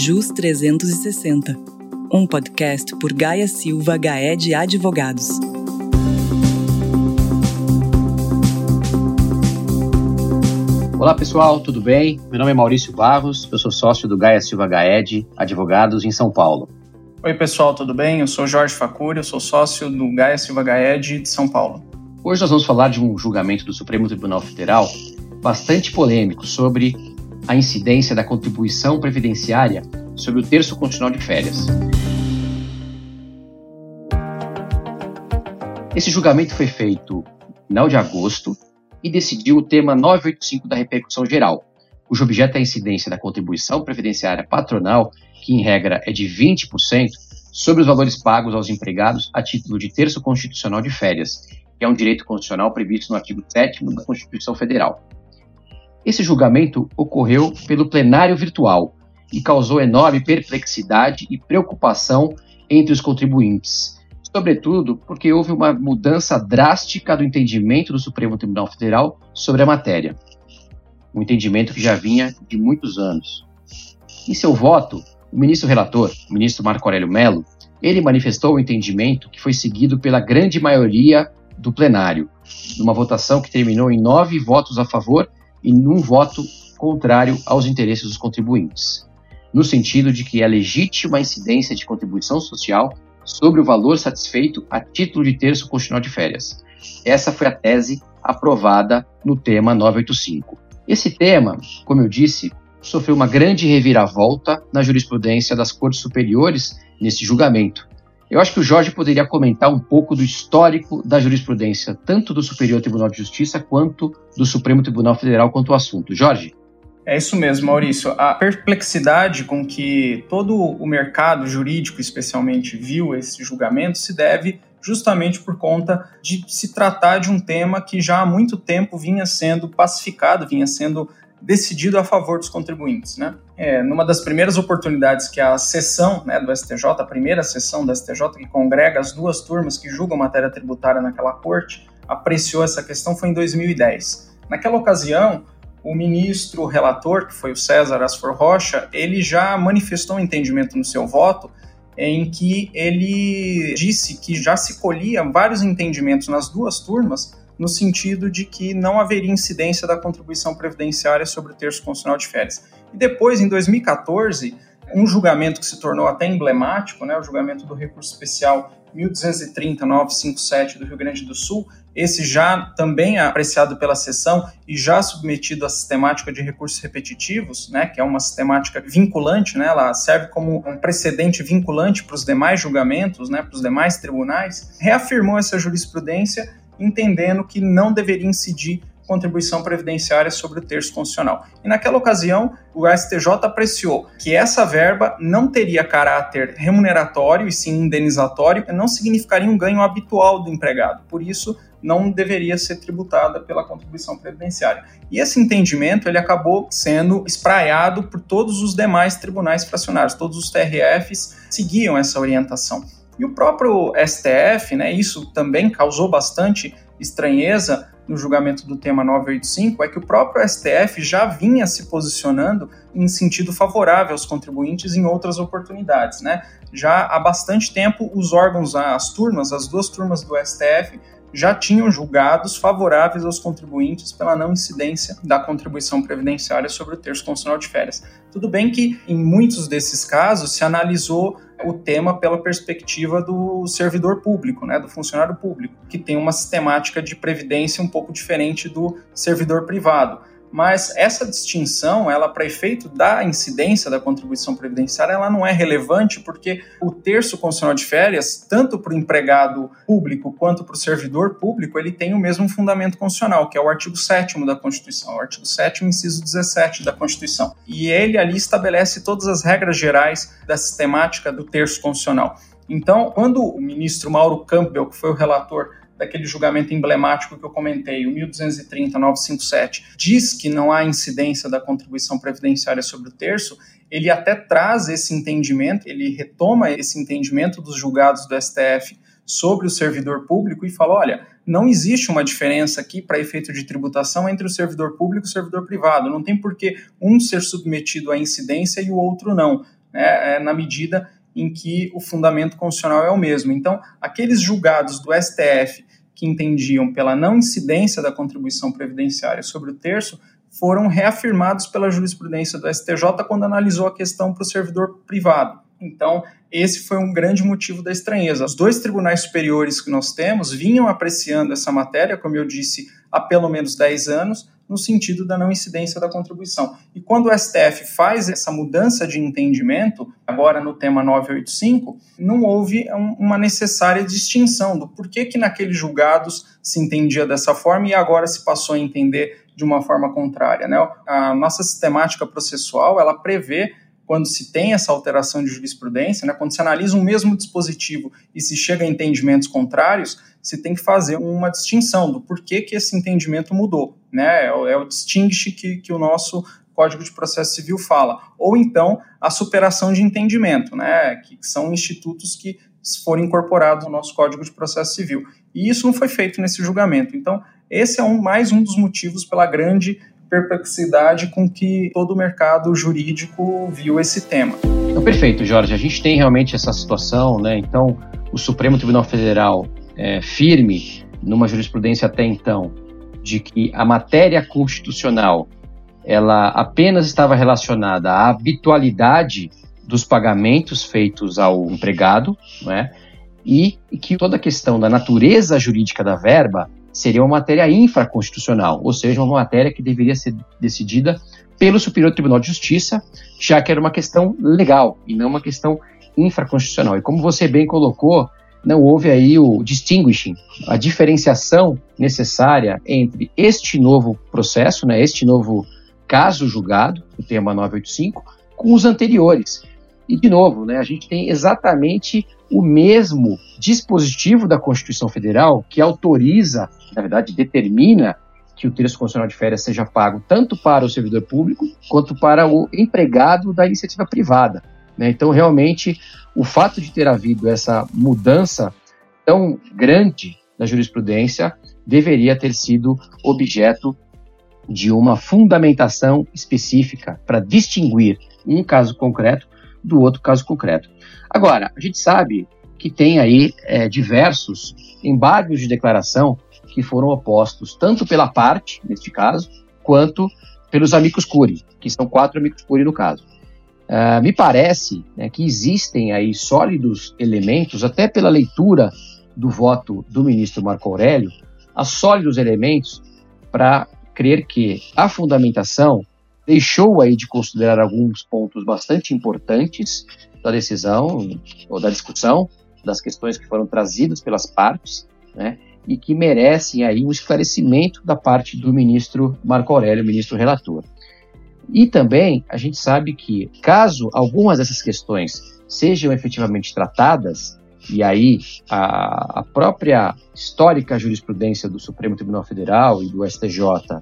JUS 360, um podcast por Gaia Silva Gaed Advogados. Olá pessoal, tudo bem? Meu nome é Maurício Barros, eu sou sócio do Gaia Silva Gaed Advogados em São Paulo. Oi pessoal, tudo bem? Eu sou Jorge Facuri, eu sou sócio do Gaia Silva Gaed de São Paulo. Hoje nós vamos falar de um julgamento do Supremo Tribunal Federal bastante polêmico sobre a incidência da contribuição previdenciária sobre o terço constitucional de férias. Esse julgamento foi feito no final de agosto e decidiu o tema 985 da repercussão geral, cujo objeto é a incidência da contribuição previdenciária patronal, que em regra é de 20%, sobre os valores pagos aos empregados a título de terço constitucional de férias, que é um direito constitucional previsto no artigo 7 da Constituição Federal. Esse julgamento ocorreu pelo plenário virtual e causou enorme perplexidade e preocupação entre os contribuintes, sobretudo porque houve uma mudança drástica do entendimento do Supremo Tribunal Federal sobre a matéria, um entendimento que já vinha de muitos anos. Em seu voto, o ministro relator, o ministro Marco Aurélio Mello, ele manifestou o entendimento que foi seguido pela grande maioria do plenário, numa votação que terminou em nove votos a favor e num voto contrário aos interesses dos contribuintes, no sentido de que é legítima a incidência de contribuição social sobre o valor satisfeito a título de terço constitucional de férias. Essa foi a tese aprovada no tema 985. Esse tema, como eu disse, sofreu uma grande reviravolta na jurisprudência das cortes superiores nesse julgamento, eu acho que o Jorge poderia comentar um pouco do histórico da jurisprudência, tanto do Superior Tribunal de Justiça quanto do Supremo Tribunal Federal quanto ao assunto. Jorge? É isso mesmo, Maurício. A perplexidade com que todo o mercado jurídico, especialmente, viu esse julgamento se deve justamente por conta de se tratar de um tema que já há muito tempo vinha sendo pacificado, vinha sendo decidido a favor dos contribuintes. Né? É, numa das primeiras oportunidades que a sessão né, do STJ, a primeira sessão do STJ, que congrega as duas turmas que julgam matéria tributária naquela corte, apreciou essa questão foi em 2010. Naquela ocasião, o ministro relator, que foi o César Asfor Rocha, ele já manifestou um entendimento no seu voto em que ele disse que já se colhia vários entendimentos nas duas turmas no sentido de que não haveria incidência da contribuição previdenciária sobre o terço constitucional de férias. E depois, em 2014, um julgamento que se tornou até emblemático, né, o julgamento do recurso especial 1230-957 do Rio Grande do Sul, esse já também é apreciado pela sessão e já submetido à sistemática de recursos repetitivos, né, que é uma sistemática vinculante, né, ela serve como um precedente vinculante para os demais julgamentos, né, para os demais tribunais, reafirmou essa jurisprudência entendendo que não deveria incidir contribuição previdenciária sobre o terço constitucional. E naquela ocasião, o STJ apreciou que essa verba não teria caráter remuneratório e sim indenizatório, e não significaria um ganho habitual do empregado. Por isso, não deveria ser tributada pela contribuição previdenciária. E esse entendimento ele acabou sendo espraiado por todos os demais tribunais fracionários, todos os TRFs seguiam essa orientação. E o próprio STF, né, isso também causou bastante estranheza no julgamento do tema 985, é que o próprio STF já vinha se posicionando em sentido favorável aos contribuintes em outras oportunidades. Né? Já há bastante tempo, os órgãos, as turmas, as duas turmas do STF, já tinham julgados favoráveis aos contribuintes pela não incidência da contribuição previdenciária sobre o terço constitucional de férias. Tudo bem que, em muitos desses casos, se analisou o tema pela perspectiva do servidor público, né, do funcionário público, que tem uma sistemática de previdência um pouco diferente do servidor privado. Mas essa distinção, ela para efeito da incidência da contribuição previdenciária, ela não é relevante porque o terço constitucional de férias, tanto para o empregado público quanto para o servidor público, ele tem o mesmo fundamento constitucional, que é o artigo 7 da Constituição, o artigo 7 inciso 17 da Constituição. E ele ali estabelece todas as regras gerais da sistemática do terço constitucional. Então, quando o ministro Mauro Campbell, que foi o relator daquele julgamento emblemático que eu comentei, o 1230-957, diz que não há incidência da contribuição previdenciária sobre o terço, ele até traz esse entendimento, ele retoma esse entendimento dos julgados do STF sobre o servidor público e fala: olha, não existe uma diferença aqui para efeito de tributação entre o servidor público e o servidor privado. Não tem por que um ser submetido à incidência e o outro não. né, na medida em que o fundamento constitucional é o mesmo. Então, aqueles julgados do STF que entendiam pela não incidência da contribuição previdenciária sobre o terço foram reafirmados pela jurisprudência do STJ quando analisou a questão para o servidor privado. Então, esse foi um grande motivo da estranheza. Os dois tribunais superiores que nós temos vinham apreciando essa matéria, como eu disse, há pelo menos 10 anos, no sentido da não incidência da contribuição. E quando o STF faz essa mudança de entendimento, agora no tema 985, não houve uma necessária distinção do porquê que naqueles julgados se entendia dessa forma e agora se passou a entender de uma forma contrária. Né? A nossa sistemática processual, ela prevê quando se tem essa alteração de jurisprudência, né, quando se analisa um mesmo dispositivo e se chega a entendimentos contrários, se tem que fazer uma distinção do porquê que esse entendimento mudou. Né? É, o, é o distinguish que, que o nosso Código de Processo Civil fala. Ou então a superação de entendimento, né? que são institutos que foram incorporados no nosso Código de Processo Civil. E isso não foi feito nesse julgamento. Então, esse é um, mais um dos motivos pela grande perplexidade com que todo o mercado jurídico viu esse tema. Então, perfeito, Jorge. A gente tem realmente essa situação, né? Então, o Supremo Tribunal Federal é firme numa jurisprudência até então de que a matéria constitucional ela apenas estava relacionada à habitualidade dos pagamentos feitos ao empregado, não é? E, e que toda a questão da natureza jurídica da verba seria uma matéria infraconstitucional, ou seja, uma matéria que deveria ser decidida pelo Superior Tribunal de Justiça, já que era uma questão legal e não uma questão infraconstitucional. E como você bem colocou, não houve aí o distinguishing, a diferenciação necessária entre este novo processo, né, este novo caso julgado, o tema 985, com os anteriores. E, de novo, né, a gente tem exatamente o mesmo dispositivo da Constituição Federal que autoriza, na verdade, determina que o terço constitucional de férias seja pago tanto para o servidor público quanto para o empregado da iniciativa privada. Né? Então, realmente, o fato de ter havido essa mudança tão grande na jurisprudência deveria ter sido objeto de uma fundamentação específica para distinguir um caso concreto do outro caso concreto. Agora, a gente sabe que tem aí é, diversos embargos de declaração que foram opostos tanto pela parte, neste caso, quanto pelos amigos curi, que são quatro amigos curi no caso. Uh, me parece né, que existem aí sólidos elementos, até pela leitura do voto do ministro Marco Aurélio, há sólidos elementos para crer que a fundamentação deixou aí de considerar alguns pontos bastante importantes da decisão ou da discussão das questões que foram trazidas pelas partes, né, e que merecem aí um esclarecimento da parte do ministro Marco Aurélio, ministro relator. E também a gente sabe que caso algumas dessas questões sejam efetivamente tratadas, e aí a, a própria histórica jurisprudência do Supremo Tribunal Federal e do STJ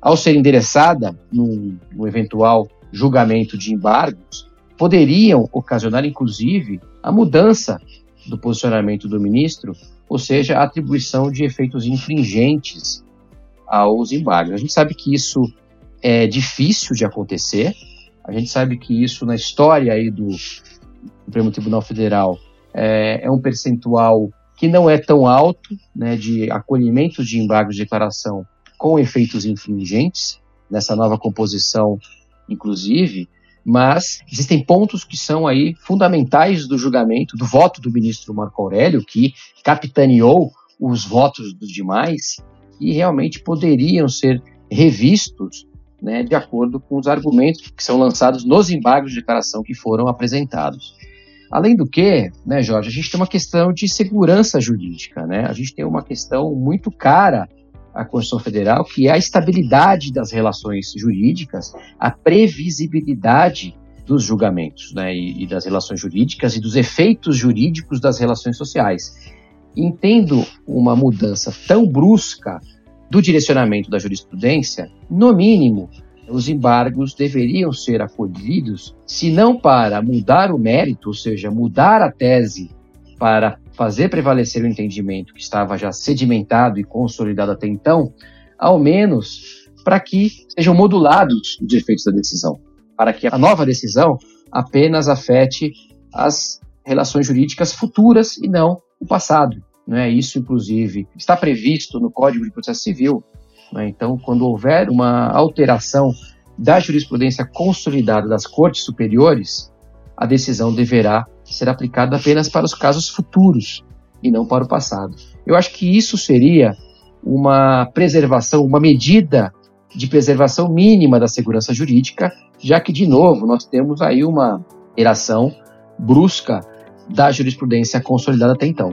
ao ser endereçada num, num eventual julgamento de embargos, poderiam ocasionar, inclusive, a mudança do posicionamento do ministro, ou seja, a atribuição de efeitos infringentes aos embargos. A gente sabe que isso é difícil de acontecer, a gente sabe que isso na história aí do Supremo Tribunal Federal é, é um percentual que não é tão alto né, de acolhimento de embargos de declaração com efeitos infringentes, nessa nova composição, inclusive, mas existem pontos que são aí fundamentais do julgamento, do voto do ministro Marco Aurélio, que capitaneou os votos dos demais e realmente poderiam ser revistos né, de acordo com os argumentos que são lançados nos embargos de declaração que foram apresentados. Além do que, né, Jorge, a gente tem uma questão de segurança jurídica, né? A gente tem uma questão muito cara a Constituição Federal, que é a estabilidade das relações jurídicas, a previsibilidade dos julgamentos né, e, e, das relações jurídicas e dos efeitos jurídicos das relações sociais. Entendo uma mudança tão brusca do direcionamento da jurisprudência, no mínimo, os embargos deveriam ser acolhidos, se não para mudar o mérito, ou seja, mudar a tese para fazer prevalecer o entendimento que estava já sedimentado e consolidado até então, ao menos para que sejam modulados os efeitos da decisão. para que a nova decisão apenas afete as relações jurídicas futuras e não o passado. Né? Isso, inclusive, está previsto no Código de Processo Civil. Né? Então, quando houver uma alteração da jurisprudência consolidada das cortes superiores, a decisão deverá ser aplicada apenas para os casos futuros e não para o passado. Eu acho que isso seria uma preservação, uma medida de preservação mínima da segurança jurídica, já que, de novo, nós temos aí uma eração brusca da jurisprudência consolidada até então.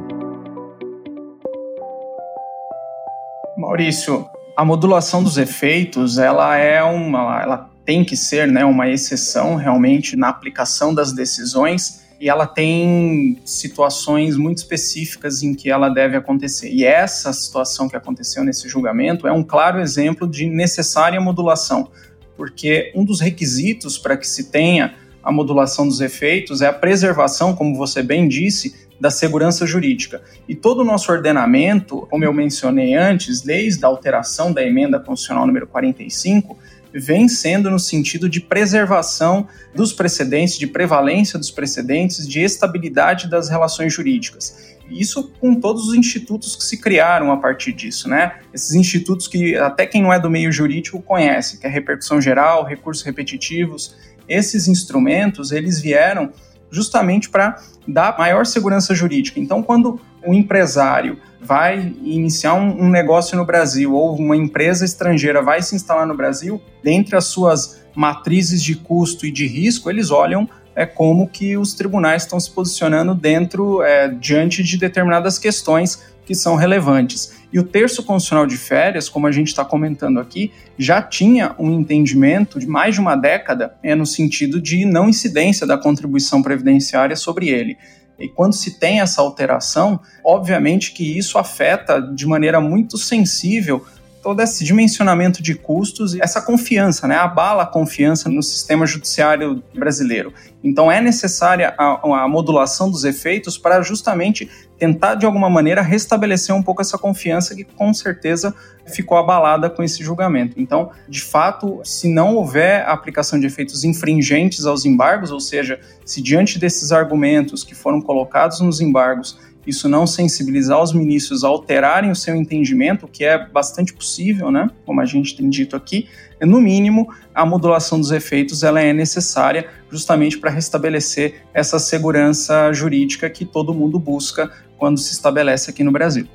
Maurício, a modulação dos efeitos, ela é uma, ela tem que ser, né, uma exceção realmente na aplicação das decisões e ela tem situações muito específicas em que ela deve acontecer. E essa situação que aconteceu nesse julgamento é um claro exemplo de necessária modulação, porque um dos requisitos para que se tenha a modulação dos efeitos é a preservação, como você bem disse, da segurança jurídica. E todo o nosso ordenamento, como eu mencionei antes, desde a alteração da emenda constitucional número 45, vem sendo no sentido de preservação dos precedentes, de prevalência dos precedentes, de estabilidade das relações jurídicas. Isso com todos os institutos que se criaram a partir disso, né? Esses institutos que até quem não é do meio jurídico conhece, que é repercussão geral, recursos repetitivos. Esses instrumentos, eles vieram justamente para dar maior segurança jurídica. Então, quando um empresário vai iniciar um, um, negócio no Brasil ou uma empresa estrangeira vai se instalar no Brasil, dentre as suas matrizes de custo e de risco, eles olham é, como que os tribunais estão se posicionando dentro, é, diante de determinadas questões que são relevantes. E o terço constitucional de férias, como a gente está comentando aqui, já tinha um entendimento de mais de uma década é, no sentido de não incidência da contribuição previdenciária sobre ele. E quando se tem essa alteração, obviamente que isso afeta de maneira muito sensível todo esse dimensionamento de custos e essa confiança, né? Abala a confiança no sistema judiciário brasileiro. Então é necessária a, a modulação dos efeitos para justamente tentar de alguma maneira restabelecer um pouco essa confiança que com certeza ficou abalada com esse julgamento. Então, de fato, se não houver aplicação de efeitos infringentes aos embargos, ou seja, se diante desses argumentos que foram colocados nos embargos isso não sensibilizar os ministros a alterarem o seu entendimento, que é bastante possível, né? Como a gente tem dito aqui, no mínimo a modulação dos efeitos ela é necessária justamente para restabelecer essa segurança jurídica que todo mundo busca quando se estabelece aqui no Brasil.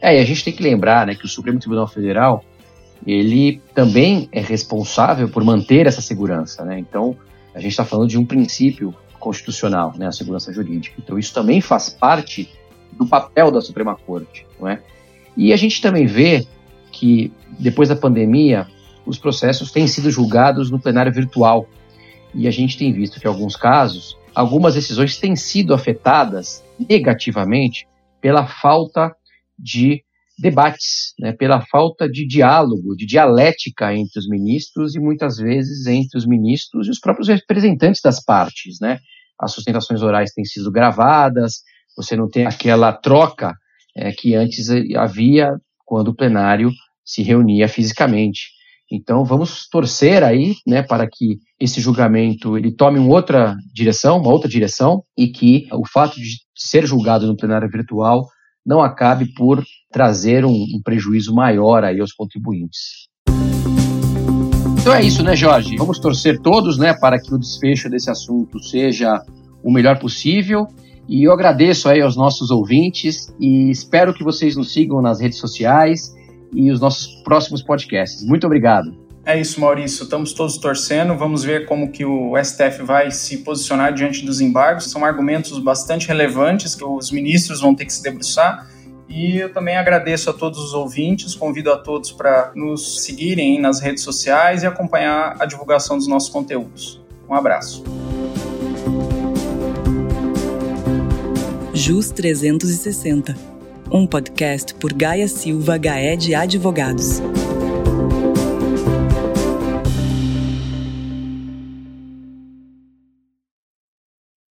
É, e a gente tem que lembrar, né, que o Supremo Tribunal Federal ele também é responsável por manter essa segurança, né? Então a gente está falando de um princípio constitucional, né, a segurança jurídica. Então isso também faz parte do papel da Suprema Corte, não é? E a gente também vê que depois da pandemia os processos têm sido julgados no plenário virtual e a gente tem visto que em alguns casos algumas decisões têm sido afetadas negativamente pela falta de debates, né, pela falta de diálogo, de dialética entre os ministros e muitas vezes entre os ministros e os próprios representantes das partes, né? As sustentações orais têm sido gravadas, você não tem aquela troca é, que antes havia quando o plenário se reunia fisicamente. Então vamos torcer aí, né, para que esse julgamento ele tome uma outra direção, uma outra direção e que o fato de ser julgado no plenário virtual não acabe por trazer um, um prejuízo maior aí aos contribuintes. Então é isso, né, Jorge? Vamos torcer todos, né, para que o desfecho desse assunto seja o melhor possível e eu agradeço aí aos nossos ouvintes e espero que vocês nos sigam nas redes sociais e os nossos próximos podcasts. Muito obrigado. É isso, Maurício. Estamos todos torcendo. Vamos ver como que o STF vai se posicionar diante dos embargos. São argumentos bastante relevantes que os ministros vão ter que se debruçar. E eu também agradeço a todos os ouvintes, convido a todos para nos seguirem nas redes sociais e acompanhar a divulgação dos nossos conteúdos. Um abraço. JUS 360, um podcast por Gaia Silva Gaé de Advogados.